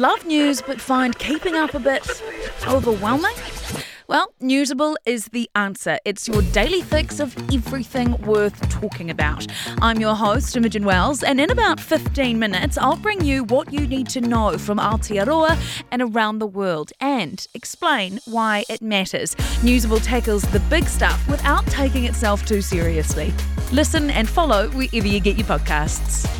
Love news but find keeping up a bit overwhelming? Well, Newsable is the answer. It's your daily fix of everything worth talking about. I'm your host, Imogen Wells, and in about 15 minutes, I'll bring you what you need to know from Aotearoa and around the world and explain why it matters. Newsable tackles the big stuff without taking itself too seriously. Listen and follow wherever you get your podcasts.